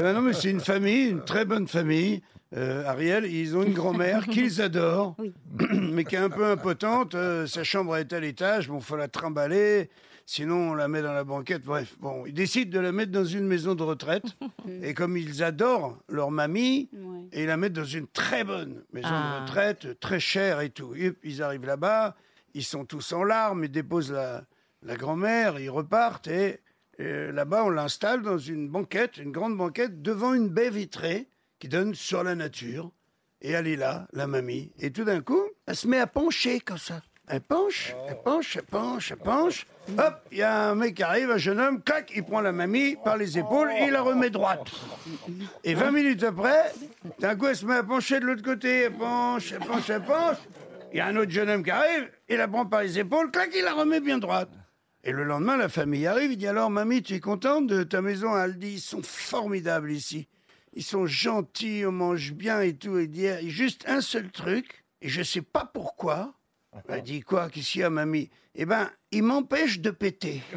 ben non, mais c'est une famille, une très bonne famille. Euh, Ariel, ils ont une grand-mère qu'ils adorent, mais qui est un peu impotente. Euh, sa chambre est à l'étage, bon, faut la trimballer. Sinon, on la met dans la banquette. Bref, bon, ils décident de la mettre dans une maison de retraite. et comme ils adorent leur mamie, et ils la mettent dans une très bonne maison Ah. de retraite, très chère et tout. Et ils arrivent là-bas, ils sont tous en larmes, ils déposent la, la grand-mère, ils repartent et là-bas, on l'installe dans une banquette, une grande banquette, devant une baie vitrée qui donne sur la nature. Et elle est là, la mamie. Et tout d'un coup, elle se met à pencher comme ça. Elle penche, elle penche, elle penche, elle penche. Hop, il y a un mec qui arrive, un jeune homme, clac, il prend la mamie par les épaules et il la remet droite. Et 20 minutes après, d'un coup, elle se met à pencher de l'autre côté. Elle penche, elle penche, elle penche. Il y a un autre jeune homme qui arrive, il la prend par les épaules, clac, il la remet bien droite. Et le lendemain, la famille arrive, il dit alors, mamie, tu es contente de ta maison Elle dit, ils sont formidables ici. Ils sont gentils, on mange bien et tout. Il dit, il y a juste un seul truc, et je sais pas pourquoi. Elle dit, quoi, qu'est-ce qu'il y a, mamie? Eh ben, ils m'empêchent de péter.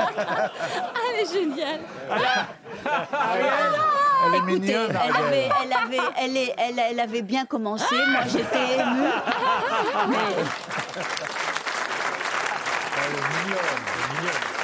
Ah, elle est géniale. Elle est Écoutez, mignonne, elle Ariel. avait, elle, avait, elle, est- elle, elle avait bien commencé. Moi, j'étais émue. Mais Elle est mignonne, elle est mignonne.